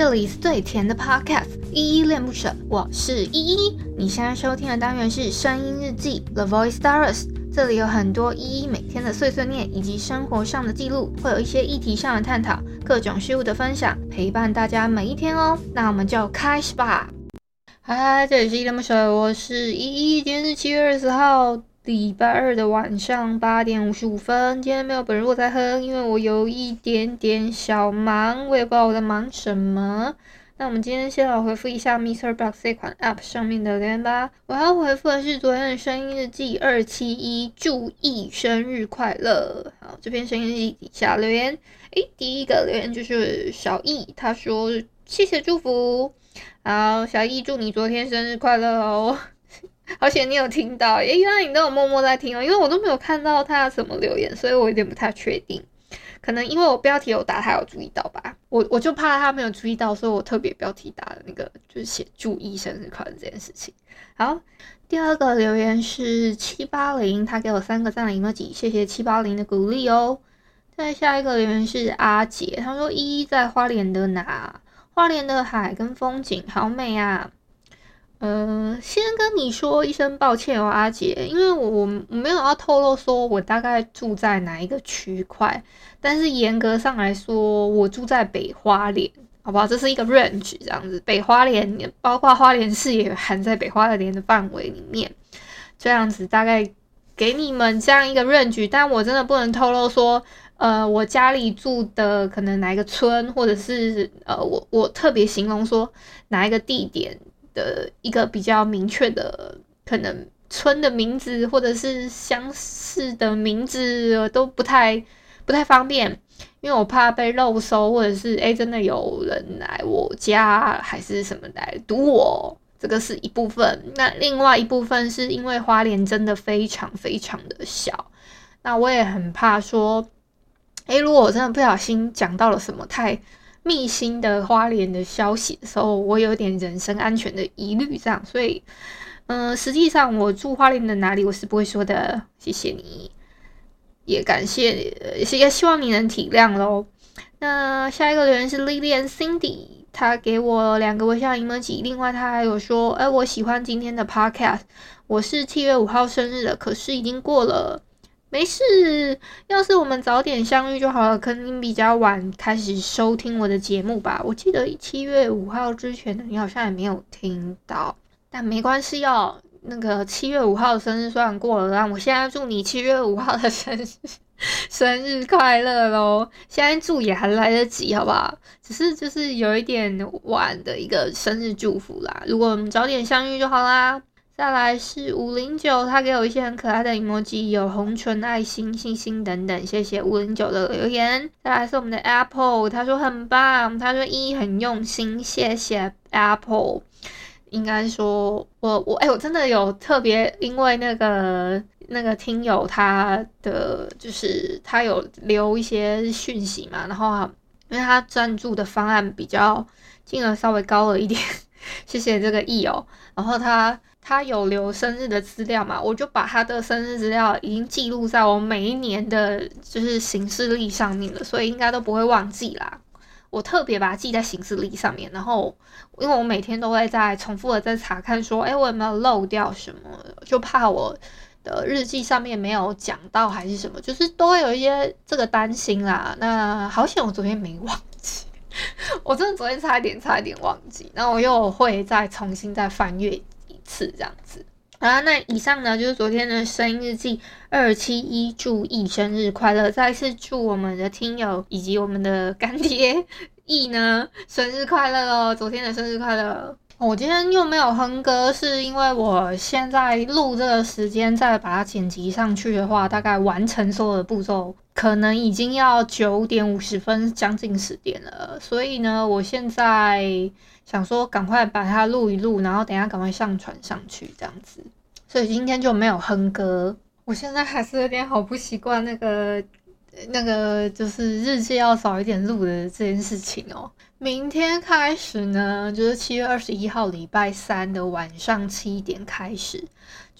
这里是最甜的 Podcast，依依恋不舍，我是依依。你现在收听的单元是声音日记 The Voice Diaries，这里有很多依依每天的碎碎念以及生活上的记录，会有一些议题上的探讨，各种事物的分享，陪伴大家每一天哦。那我们就开始吧。嗨，这里是依依恋不舍，我是依依，今天是七月二十号。礼拜二的晚上八点五十五分，今天没有本日我在哼，因为我有一点点小忙，我也不知道我在忙什么。那我们今天先来回复一下 MixerBox 这款 App 上面的留言吧。我要回复的是昨天的声音日记二七一，祝意生日快乐。好，这篇声音日记底下留言，诶，第一个留言就是小易，他说谢谢祝福。好，小易祝你昨天生日快乐哦。而且你有听到，诶，原来你都有默默在听哦，因为我都没有看到他什么留言，所以我有点不太确定。可能因为我标题有打，他有注意到吧？我我就怕他没有注意到，所以我特别标题打的那个，就是写祝意生日快乐这件事情。好，第二个留言是七八零，他给我三个赞的 emoji，谢谢七八零的鼓励哦。再下一个留言是阿杰，他说依依在花莲的哪？花莲的海跟风景好美啊。呃，先跟你说一声抱歉哦，阿杰，因为我我没有要透露说我大概住在哪一个区块，但是严格上来说，我住在北花莲，好不好？这是一个 range 这样子，北花莲包括花莲市也含在北花莲的范围里面，这样子大概给你们这样一个 range，但我真的不能透露说，呃，我家里住的可能哪一个村，或者是呃，我我特别形容说哪一个地点。的一个比较明确的可能村的名字或者是乡市的名字都不太不太方便，因为我怕被漏搜，或者是诶、真的有人来我家还是什么来堵我，这个是一部分。那另外一部分是因为花莲真的非常非常的小，那我也很怕说，诶、如果我真的不小心讲到了什么太。秘辛的花莲的消息的时候，我有点人身安全的疑虑，这样，所以，嗯、实际上我住花莲的哪里，我是不会说的。谢谢你，也感谢，也希望你能体谅喽。那下一个留言是 Lilian Cindy，他给我两个微笑 emoji，另外他还有说，哎，我喜欢今天的 podcast，我是七月五号生日的，可是已经过了。没事，要是我们早点相遇就好了。可能你比较晚开始收听我的节目吧。我记得七月五号之前的你好像也没有听到，但没关系哦。那个七月五号生日虽然过了，但我现在祝你七月五号的生日生日快乐喽！现在祝也还来得及，好不好？只是就是有一点晚的一个生日祝福啦。如果我们早点相遇就好啦。再来是五零九，他给我一些很可爱的 emoji，有红唇、爱心、星星等等，谢谢五零九的留言。再来是我们的 Apple，他说很棒，他说一很用心，谢谢 Apple。应该说我我哎、我真的有特别，因为那个那个听友他的就是他有留一些讯息嘛，然后因为他赞助的方案比较金额稍微高了一点，谢谢这个易友，然后他。他有留生日的资料嘛？我就把他的生日资料已经记录在我每一年的，就是行事历上面了，所以应该都不会忘记啦。我特别把它记在行事历上面，然后因为我每天都会在重复的在查看，说，哎，我有没有漏掉什么？就怕我的日记上面没有讲到还是什么，就是都会有一些这个担心啦。那好险，我昨天没忘，我真的昨天差一点，差一点忘记，那我又会再重新再翻阅。一次这样子啊，那以上呢就是昨天的声音日记二七一，祝易生日快乐！再次祝我们的听友以及我们的干爹易呢 生日快乐哦！昨天的生日快乐。我今天又没有哼歌，是因为我现在录这个时间再把它剪辑上去的话，大概完成所有的步骤，可能已经要九点五十分，将近十点了。所以呢，我现在想说赶快把它录一录，然后等下赶快上传上去，这样子。所以今天就没有哼歌。我现在还是有点好不习惯那个那个就是日记要早一点录的这件事情哦。明天开始呢，就是七月二十一号礼拜三的晚上七点开始，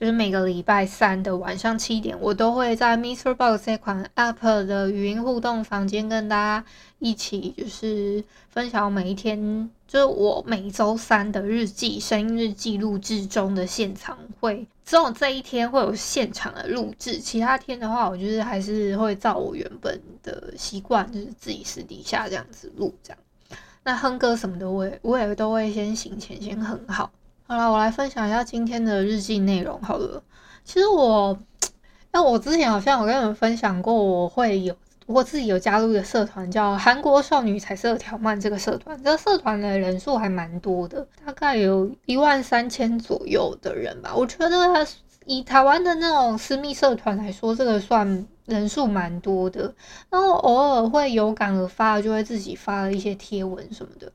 就是每个礼拜三的晚上七点，我都会在 MixerBox 这款 App 的语音互动房间跟大家一起，就是分享每一天，就是我每周三的日记、声音日记录制中的现场会，只有这一天会有现场的录制，其他天的话，我就是还是会照我原本的习惯，就是自己私底下这样子录这样。那哼歌什么的，我也我也都会先行前先哼好。好了，我来分享一下今天的日记内容好了。其实我，那我之前好像有跟你们分享过，我会有我自己有加入一个社团，叫韩国少女彩色条漫这个社团。这个社团的人数还蛮多的，大概有一万三千左右的人吧。我觉得以台湾的那种私密社团来说，这个算人数蛮多的。然后偶尔会有感而发，就会自己发了一些贴文什么的。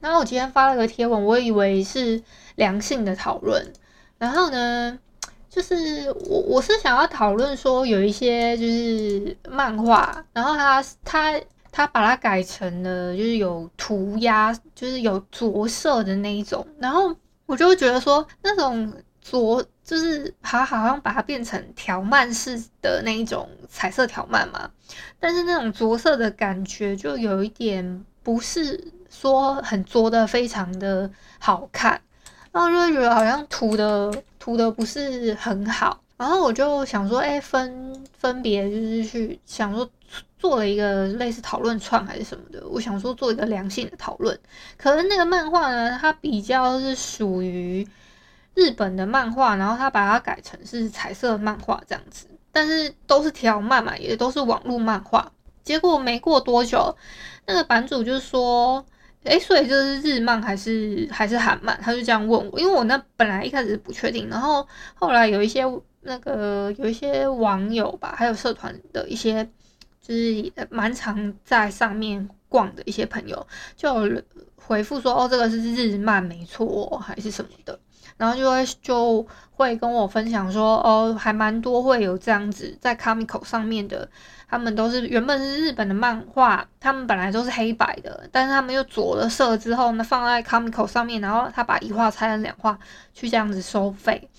然后我今天发了个贴文，我以为是良性的讨论。然后呢，就是我我是想要讨论说，有一些就是漫画，然后他他他把它改成了就是有涂鸦，就是有着色的那一种。然后我就会觉得说，那种着就是他好像把它变成条漫式的那一种彩色条漫嘛，但是那种着色的感觉就有一点不是。说很作的非常的好看，然后就会觉得好像涂的涂的不是很好，然后我就想说，哎、分分别就是去想说做了一个类似讨论串还是什么的，我想说做一个良性的讨论。可能那个漫画呢，它比较是属于日本的漫画，然后他把它改成是彩色漫画这样子，但是都是条漫嘛，也都是网络漫画。结果没过多久，那个版主就说。诶，所以就是日漫还是还是韩漫？他就这样问我，因为我那本来一开始不确定，然后后来有一些那个有一些网友吧，还有社团的一些就是蛮常在上面逛的一些朋友，就回复说哦，这个是日漫没错，还是什么的，然后就会就会跟我分享说哦，还蛮多会有这样子在 Comico 上面的。他们都是原本是日本的漫画，他们本来都是黑白的，但是他们又着了色之后呢，放在 Comico 上面，然后他把一画拆成两画，去这样子收费。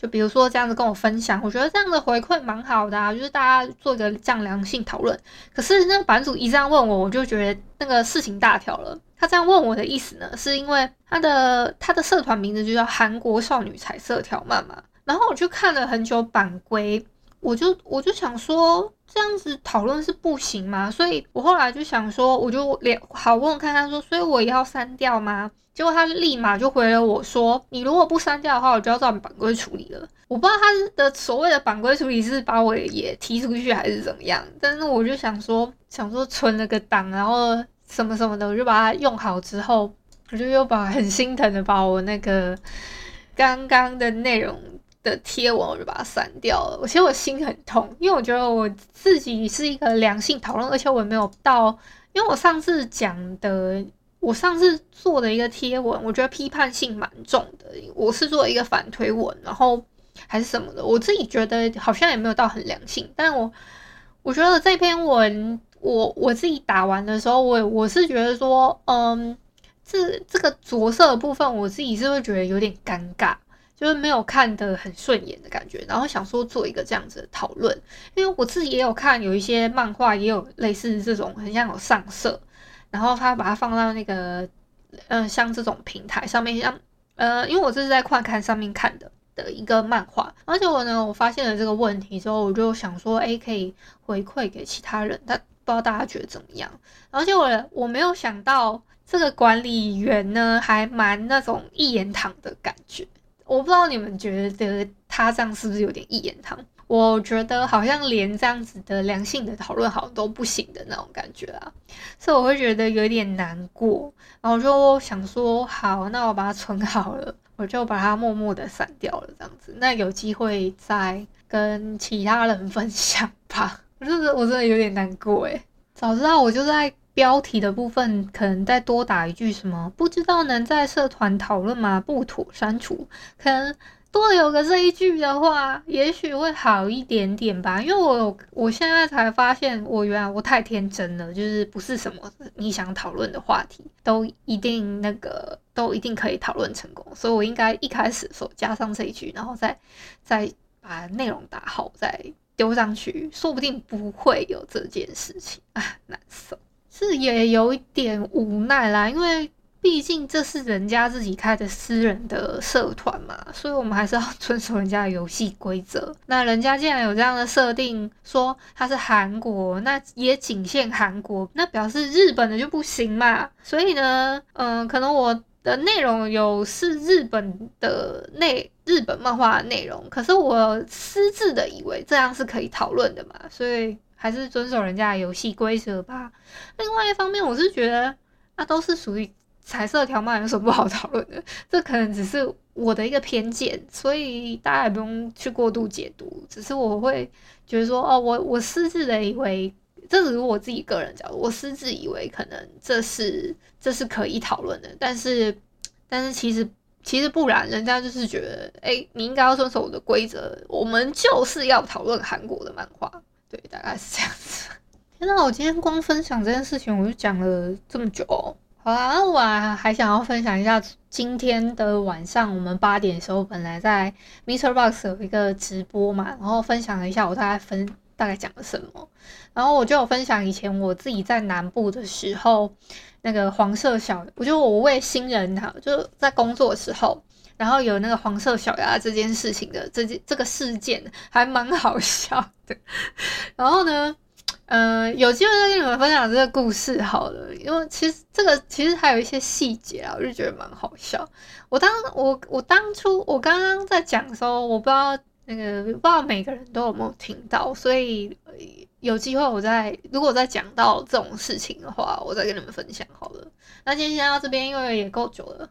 就比如说这样子跟我分享，我觉得这样的回馈蛮好的啊，就是大家做一个这样良性讨论。可是那个版主一这样问我，我就觉得那个事情大条了。他这样问我的意思呢，是因为他的他的社团名字就叫韩国少女彩色条漫嘛，然后我就看了很久版规。我就我就想说，这样子讨论是不行吗？所以我后来就想说，我就连好问看看说，所以我也要删掉吗？结果他立马就回了我说，你如果不删掉的话，我就要照版规处理了。我不知道他的所谓的版规处理是把我也踢出去还是怎么样，但是我就想说，想说存了个档，然后什么什么的，我就把它用好之后，我就又把很心疼的把我那个刚刚的内容。的贴文我就把它删掉了。我其实我心很痛，因为我觉得我自己是一个良性讨论，而且我没有到，因为我上次讲的，我上次做的一个贴文，我觉得批判性蛮重的。我是做一个反推文，然后还是什么的，我自己觉得好像也没有到很良性。但我我觉得这篇文，我我自己打完的时候，我我是觉得说，嗯，这这个着色的部分，我自己是会觉得有点尴尬。就是没有看得很顺眼的感觉，然后想说做一个这样子的讨论，因为我自己也有看，有一些漫画也有类似这种很像有上色，然后他把它放到那个，嗯、呃，像这种平台上面，像，呃，因为我这是在快看上面看的的一个漫画，而且我呢，我发现了这个问题之后，我就想说，诶，可以回馈给其他人，但不知道大家觉得怎么样？而且我我没有想到这个管理员呢，还蛮那种一言堂的感觉。我不知道你们觉得他这样是不是有点一言堂？我觉得好像连这样子的良性的讨论好像都不行的那种感觉啊，所以我会觉得有点难过。然后就想说，好，那我把它存好了，我就把它默默的删掉了，这样子。那有机会再跟其他人分享吧。我真的，我真的有点难过诶，早知道我就在。标题的部分可能再多打一句什么，不知道能在社团讨论吗？不妥删除。可能多有个这一句的话，也许会好一点点吧。因为我我现在才发现，我原来我太天真了，就是不是什么你想讨论的话题都一定那个都一定可以讨论成功，所以我应该一开始的时候加上这一句，然后再再把内容打好，再丢上去，说不定不会有这件事情啊，难受，是也有一点无奈啦，因为。毕竟这是人家自己开的私人的社团嘛，所以我们还是要遵守人家的游戏规则。那人家既然有这样的设定，说他是韩国，那也仅限韩国，那表示日本的就不行嘛。所以呢，嗯、可能我的内容有是日本的内日本漫画内容，可是我私自的以为这样是可以讨论的嘛，所以还是遵守人家的游戏规则吧。另外一方面，我是觉得那都是属于。彩色条漫有什么不好讨论的？这可能只是我的一个偏见，所以大家也不用去过度解读。只是我会觉得说，哦，我我私自的以为，这只是我自己个人角度，我私自以为可能这是这是可以讨论的，但是但是其实其实不然，人家就是觉得，哎，你应该要遵守我的规则，我们就是要讨论韩国的漫画，对，大概是这样子。天哪，我今天光分享这件事情，我就讲了这么久。好啦，我还想要分享一下今天的晚上，我们八点的时候本来在 MixerBox 有一个直播嘛，然后分享了一下我大概分大概讲了什么，然后我就有分享以前我自己在南部的时候那个黄色小，我觉得我为新人哈，就在工作的时候，然后有那个黄色小鸭这件事情的这件这个事件还蛮好笑的，然后呢。嗯、有机会再跟你们分享这个故事好了，因为其实这个其实还有一些细节啊，我就觉得蛮好笑。我当我我当初我刚刚在讲的时候，我不知道那个不知道每个人都有没有听到，所以有机会我再如果再讲到这种事情的话，我再跟你们分享好了。那今天先到这边，因为也够久了。